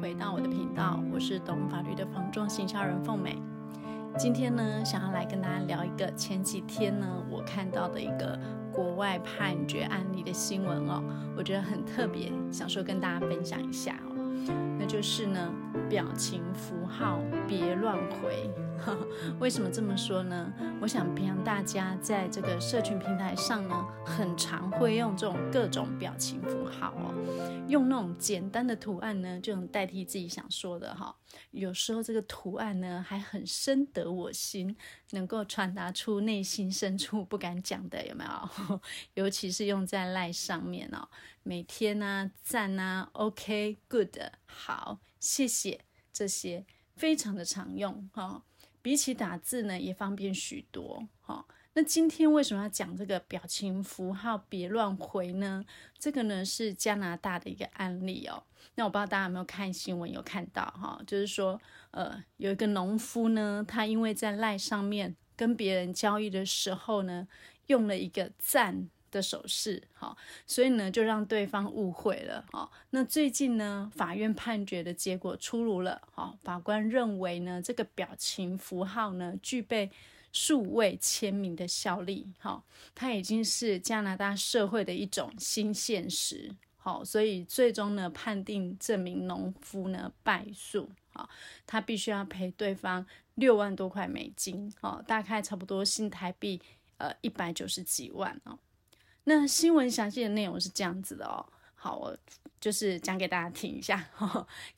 回到我的频道，我是懂法律的房仲行销人凤美。今天呢，想要来跟大家聊一个前几天呢，我看到的一个国外判决案例的新闻哦，我觉得很特别，想说跟大家分享一下哦，那就是呢，表情符号别乱回。为什么这么说呢？我想平常大家在这个社群平台上呢，很常会用这种各种表情符号哦，用那种简单的图案呢，就能代替自己想说的哈。有时候这个图案呢，还很深得我心，能够传达出内心深处不敢讲的，有没有？尤其是用在赖上面哦，每天啊赞啊，OK，good，好，谢谢，这些非常的常用哈。比起打字呢，也方便许多。好，那今天为什么要讲这个表情符号别乱回呢？这个呢是加拿大的一个案例哦。那我不知道大家有没有看新闻，有看到哈？就是说，呃，有一个农夫呢，他因为在赖上面跟别人交易的时候呢，用了一个赞。的手势，好，所以呢，就让对方误会了，好。那最近呢，法院判决的结果出炉了，好，法官认为呢，这个表情符号呢，具备数位签名的效力，好，它已经是加拿大社会的一种新现实，好，所以最终呢，判定这名农夫呢败诉，好，他必须要赔对方六万多块美金，哦，大概差不多新台币呃一百九十几万哦。那新闻详细的内容是这样子的哦，好，我就是讲给大家听一下。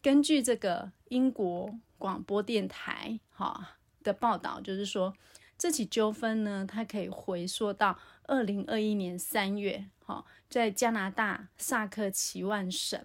根据这个英国广播电台哈的报道，就是说这起纠纷呢，它可以回溯到二零二一年三月，哈，在加拿大萨克齐万省。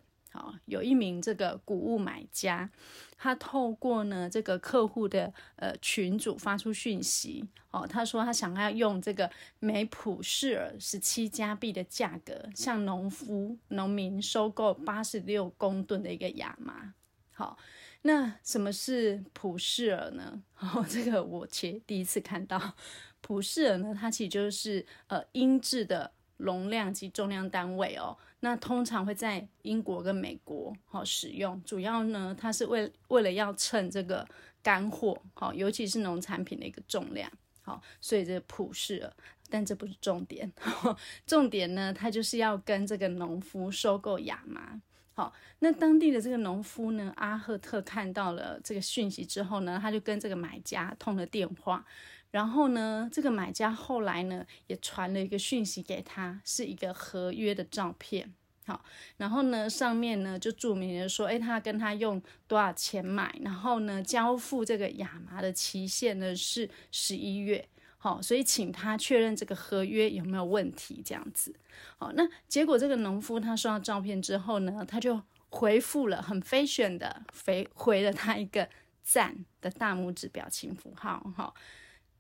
有一名这个谷物买家，他透过呢这个客户的呃群组发出讯息，哦，他说他想要用这个每普式尔十七加币的价格，向农夫农民收购八十六公吨的一个亚麻。好，那什么是普式尔呢？哦，这个我其实第一次看到，普式尔呢，它其实就是呃英制的。容量及重量单位哦，那通常会在英国跟美国好使用，主要呢，它是为为了要称这个干货好，尤其是农产品的一个重量好，所以这普式了，但这不是重点，重点呢，它就是要跟这个农夫收购亚麻好，那当地的这个农夫呢，阿赫特看到了这个讯息之后呢，他就跟这个买家通了电话。然后呢，这个买家后来呢也传了一个讯息给他，是一个合约的照片。好，然后呢上面呢就注明了说，哎，他跟他用多少钱买，然后呢交付这个亚麻的期限呢是十一月。好，所以请他确认这个合约有没有问题，这样子。好，那结果这个农夫他收到照片之后呢，他就回复了很 fashion 的回回了他一个赞的大拇指表情符号。哈。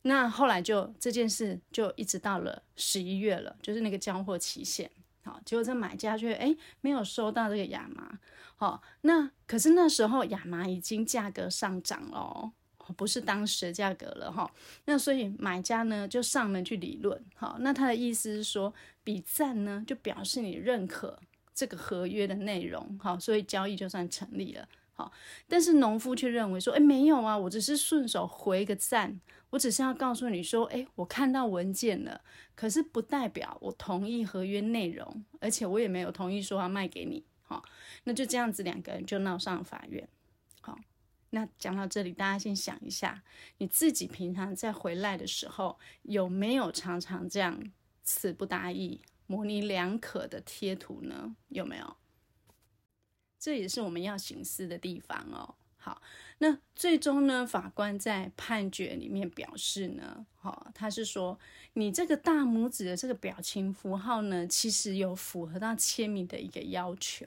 那后来就这件事就一直到了十一月了，就是那个交货期限。好，结果这买家却诶没有收到这个亚麻。好，那可是那时候亚麻已经价格上涨了，不是当时的价格了哈。那所以买家呢就上门去理论。好，那他的意思是说，比赞呢就表示你认可这个合约的内容。好，所以交易就算成立了。好，但是农夫却认为说，哎，没有啊，我只是顺手回个赞，我只是要告诉你说，哎，我看到文件了，可是不代表我同意合约内容，而且我也没有同意说要卖给你。好，那就这样子，两个人就闹上法院。好，那讲到这里，大家先想一下，你自己平常在回来的时候，有没有常常这样词不达意、模棱两可的贴图呢？有没有？这也是我们要行事的地方哦。好，那最终呢，法官在判决里面表示呢，哈，他是说，你这个大拇指的这个表情符号呢，其实有符合到签名的一个要求。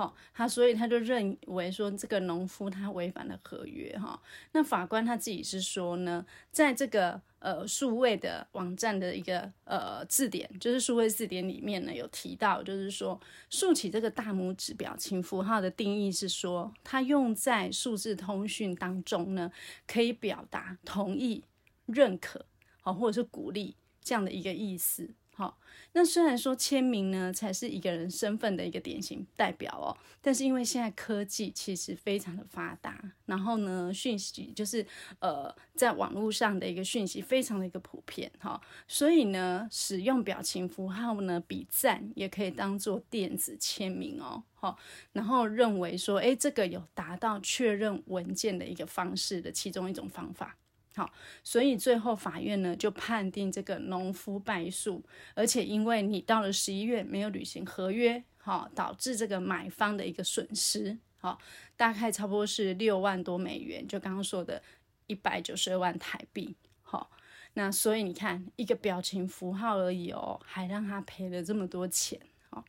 好，他所以他就认为说，这个农夫他违反了合约。哈，那法官他自己是说呢，在这个。呃，数位的网站的一个呃字典，就是数位字典里面呢有提到，就是说竖起这个大拇指表情符号的定义是说，它用在数字通讯当中呢，可以表达同意、认可，好或者是鼓励这样的一个意思。好，那虽然说签名呢才是一个人身份的一个典型代表哦，但是因为现在科技其实非常的发达，然后呢讯息就是呃在网络上的一个讯息非常的一个普遍哈，所以呢使用表情符号呢比赞也可以当做电子签名哦，好，然后认为说哎这个有达到确认文件的一个方式的其中一种方法。好，所以最后法院呢就判定这个农夫败诉，而且因为你到了十一月没有履行合约，好，导致这个买方的一个损失，好，大概差不多是六万多美元，就刚刚说的一百九十二万台币，好，那所以你看一个表情符号而已哦，还让他赔了这么多钱，好，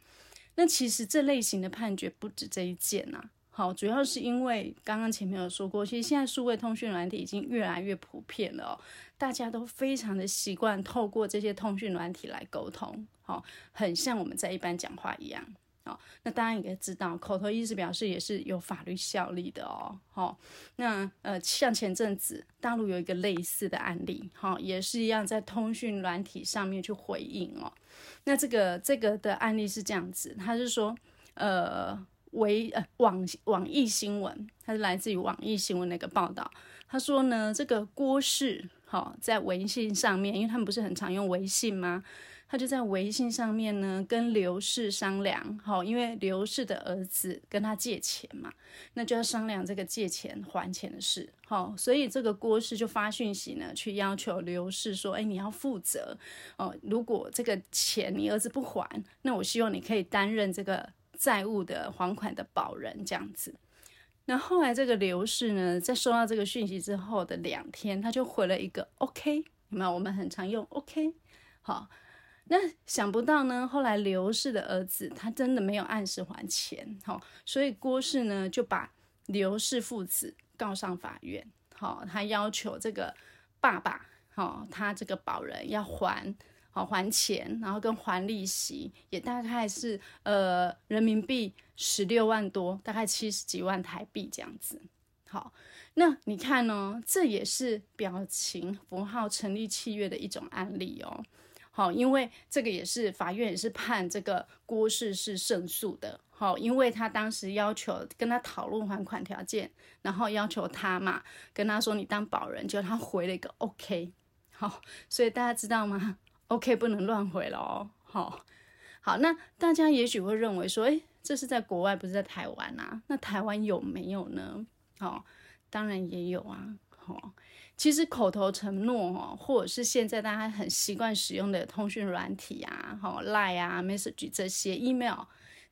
那其实这类型的判决不止这一件呐、好，主要是因为刚刚前面有说过，其实现在数位通讯软体已经越来越普遍了哦，大家都非常的习惯透过这些通讯软体来沟通，好，很像我们在一般讲话一样。好，那当然也知道，口头意思表示也是有法律效力的哦。好，那呃，像前阵子大陆有一个类似的案例，好，也是一样在通讯软体上面去回应哦。那这个这个的案例是这样子，他是说，呃。为呃网网易新闻，它是来自于网易新闻那个报道。他说呢，这个郭氏好在微信上面，因为他们不是很常用微信吗？他就在微信上面呢跟刘氏商量，好，因为刘氏的儿子跟他借钱嘛，那就要商量这个借钱还钱的事。好，所以这个郭氏就发讯息呢，去要求刘氏说，哎，你要负责哦，如果这个钱你儿子不还，那我希望你可以担任这个。债务的还款的保人这样子，那后来这个刘氏呢，在收到这个讯息之后的两天，他就回了一个 OK，有没有？我们很常用 OK。好，那想不到呢，后来刘氏的儿子他真的没有按时还钱，好，所以郭氏呢就把刘氏父子告上法院，好，他要求这个爸爸，好，他这个保人要还。好，还钱，然后跟还利息，也大概是呃人民币十六万多，大概七十几万台币这样子。好，那你看呢，这也是表情符号成立契约的一种案例哦。好，因为这个也是法院也是判这个郭氏是胜诉的。好，因为他当时要求跟他讨论还款条件，然后要求他嘛，跟他说你当保人，结果他回了一个 OK。好，所以大家知道吗？OK，不能乱回了哦。好，好，那大家也许会认为说，诶，这是在国外，不是在台湾啊？那台湾有没有呢？好，当然也有啊。好，其实口头承诺哦，或者是现在大家很习惯使用的通讯软体啊，好，Line 啊，Message 这些 Email，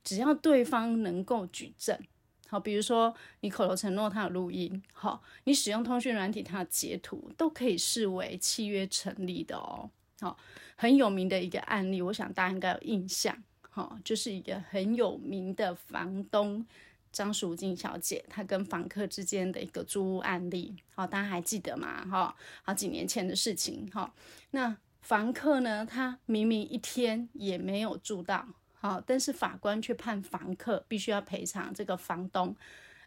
只要对方能够举证，好，比如说你口头承诺他有录音，好，你使用通讯软体他有截图，都可以视为契约成立的哦。好。很有名的一个案例，我想大家应该有印象，哈，就是一个很有名的房东张淑静小姐，她跟房客之间的一个租屋案例，好，大家还记得吗？哈，好几年前的事情，哈，那房客呢，他明明一天也没有住到，好，但是法官却判房客必须要赔偿这个房东，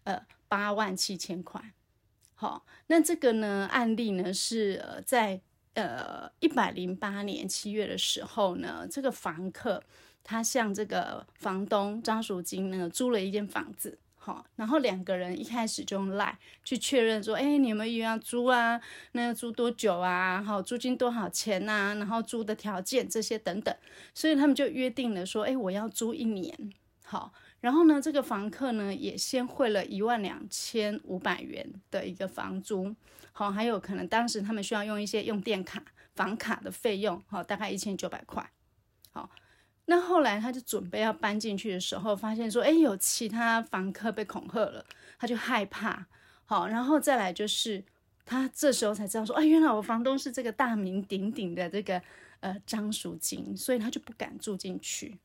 呃，八万七千块，好，那这个呢案例呢是呃在。呃，一百零八年七月的时候呢，这个房客他向这个房东张淑晶呢租了一间房子，好，然后两个人一开始就用 Line 去确认说，哎，你们有要租啊？那要租多久啊？好，租金多少钱啊？然后租的条件这些等等，所以他们就约定了说，哎，我要租一年，好。然后呢，这个房客呢也先汇了一万两千五百元的一个房租，好，还有可能当时他们需要用一些用电卡、房卡的费用，好，大概一千九百块，好，那后来他就准备要搬进去的时候，发现说，哎，有其他房客被恐吓了，他就害怕，好，然后再来就是他这时候才知道说，哎，原来我房东是这个大名鼎鼎的这个呃张淑金，所以他就不敢住进去。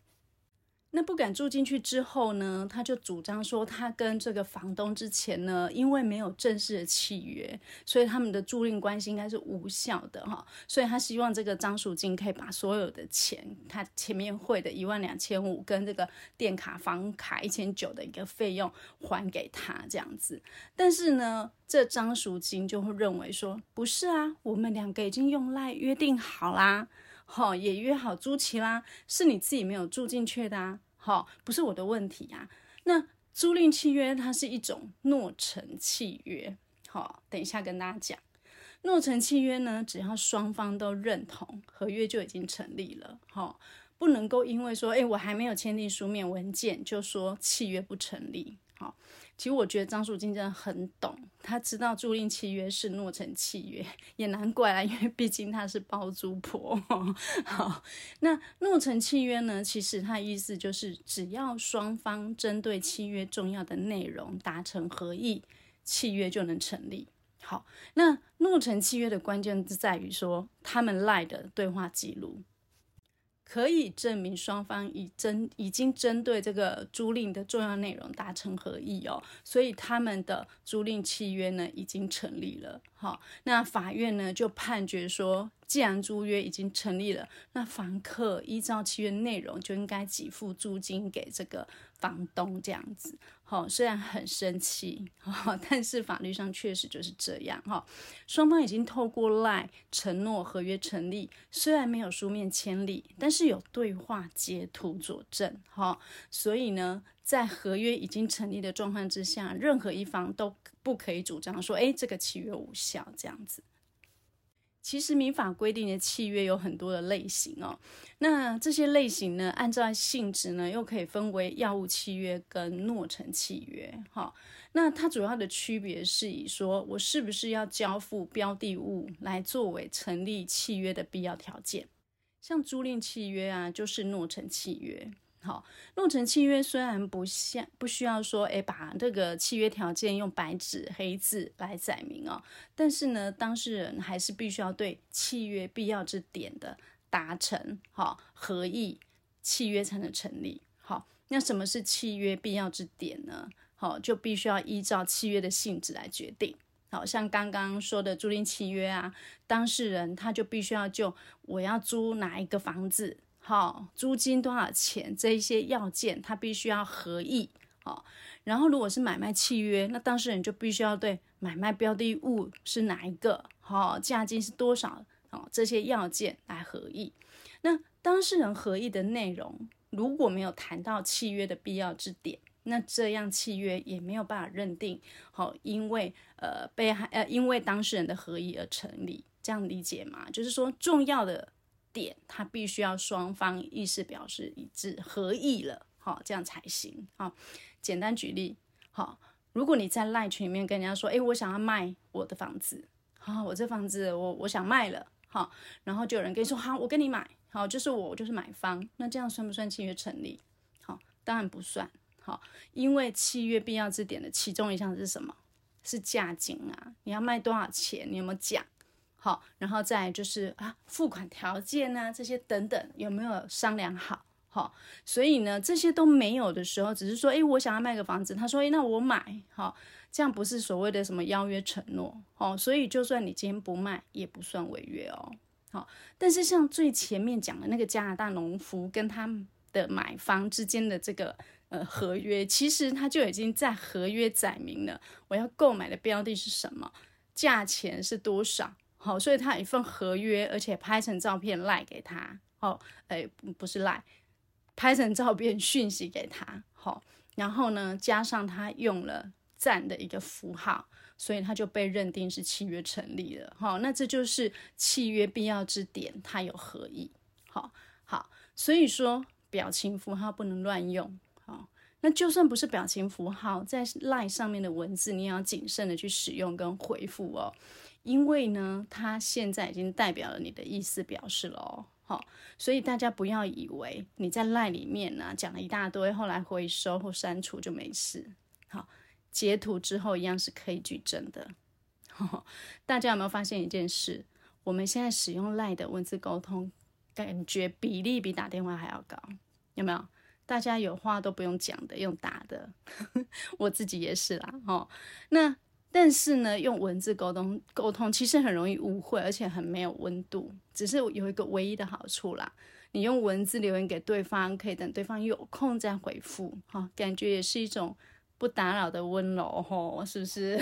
那不敢住进去之后呢，他就主张说，他跟这个房东之前呢，因为没有正式的契约，所以他们的租赁关系应该是无效的哈。所以他希望这个张淑金可以把所有的钱，他前面汇的一万两千五跟这个电卡、房卡一千九的一个费用还给他这样子。但是呢，这张淑金就会认为说，不是啊，我们两个已经用赖约定好啦。好，也约好租期啦，是你自己没有住进去的啊，好，不是我的问题啊。那租赁契约它是一种诺成契约，好，等一下跟大家讲。诺成契约呢，只要双方都认同，合约就已经成立了，好，不能够因为说，哎，我还没有签订书面文件，就说契约不成立，好。其实我觉得张淑晶真的很懂，他知道租赁契约是诺成契约，也难怪啦，因为毕竟他是包租婆。好，那诺成契约呢？其实它的意思就是，只要双方针对契约重要的内容达成合意，契约就能成立。好，那诺成契约的关键就在于说，他们赖的对话记录。可以证明双方已针已经针对这个租赁的重要内容达成合意哦，所以他们的租赁契约呢已经成立了。好，那法院呢就判决说，既然租约已经成立了，那房客依照契约内容就应该给付租金给这个房东这样子。好，虽然很生气，但是法律上确实就是这样哈。双方已经透过赖承诺合约成立，虽然没有书面签立，但是有对话截图佐证哈。所以呢，在合约已经成立的状况之下，任何一方都不可以主张说，哎，这个契约无效这样子。其实民法规定的契约有很多的类型哦，那这些类型呢，按照性质呢，又可以分为药物契约跟诺成契约。哈，那它主要的区别是以说我是不是要交付标的物来作为成立契约的必要条件，像租赁契约啊，就是诺成契约。好，诺成契约虽然不像不需要说，哎，把这个契约条件用白纸黑字来载明哦，但是呢，当事人还是必须要对契约必要之点的达成，好，合意，契约才能成立。好，那什么是契约必要之点呢？好，就必须要依照契约的性质来决定。好，像刚刚说的租赁契约啊，当事人他就必须要就我要租哪一个房子。好，租金多少钱？这一些要件，他必须要合意。好，然后如果是买卖契约，那当事人就必须要对买卖标的物是哪一个，好，价金是多少，好，这些要件来合意。那当事人合意的内容如果没有谈到契约的必要之点，那这样契约也没有办法认定，好，因为呃被害呃因为当事人的合意而成立，这样理解吗？就是说重要的。点，他必须要双方意思表示一致，合意了，好，这样才行。好，简单举例，好，如果你在赖群里面跟人家说，哎，我想要卖我的房子，好，我这房子我我想卖了，好，然后就有人跟你说，好，我跟你买，好，就是我，我就是买方，那这样算不算契约成立？好，当然不算，好，因为契约必要之点的其中一项是什么？是价金啊，你要卖多少钱？你有没有讲？好，然后再就是啊，付款条件啊，这些等等有没有商量好？好，所以呢，这些都没有的时候，只是说，哎，我想要卖个房子，他说，哎，那我买，好，这样不是所谓的什么邀约承诺，好，所以就算你今天不卖，也不算违约哦。好，但是像最前面讲的那个加拿大农夫跟他的买方之间的这个呃合约，其实他就已经在合约载明了我要购买的标的是什么，价钱是多少。好，所以他有一份合约，而且拍成照片赖给他。哦，哎，不是赖，拍成照片讯息给他。好，然后呢，加上他用了赞的一个符号，所以他就被认定是契约成立了。好，那这就是契约必要之点，他有合意。好，好，所以说表情符号不能乱用。好，那就算不是表情符号，在赖上面的文字，你也要谨慎的去使用跟回复哦。因为呢，它现在已经代表了你的意思表示了哦，好，所以大家不要以为你在赖里面呢、啊、讲了一大堆，后来回收或删除就没事。好，截图之后一样是可以举证的。大家有没有发现一件事？我们现在使用赖的文字沟通，感觉比例比打电话还要高，有没有？大家有话都不用讲的，用打的，我自己也是啦。哦，那。但是呢，用文字沟通沟通其实很容易误会，而且很没有温度。只是有一个唯一的好处啦，你用文字留言给对方，可以等对方有空再回复，哈，感觉也是一种不打扰的温柔吼，是不是？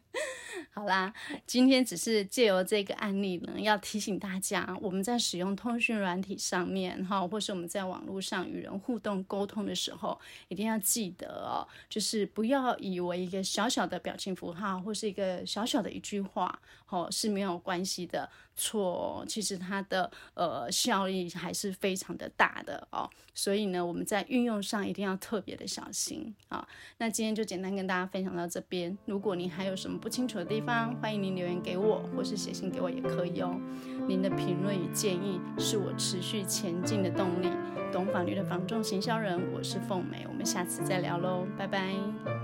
好啦，今天只是借由这个案例呢，要提醒大家，我们在使用通讯软体上面哈，或是我们在网络上与人互动沟通的时候，一定要记得哦，就是不要以为一个小小的表情符号或是一个小小的一句话，哦是没有关系的。错，其实它的呃效益还是非常的大的哦。所以呢，我们在运用上一定要特别的小心啊。那今天就简单跟大家分享到这边。如果您还有什么不清楚的地方，欢迎您留言给我，或是写信给我也可以哦。您的评论与建议是我持续前进的动力。懂法律的房仲行销人，我是凤美，我们下次再聊喽，拜拜。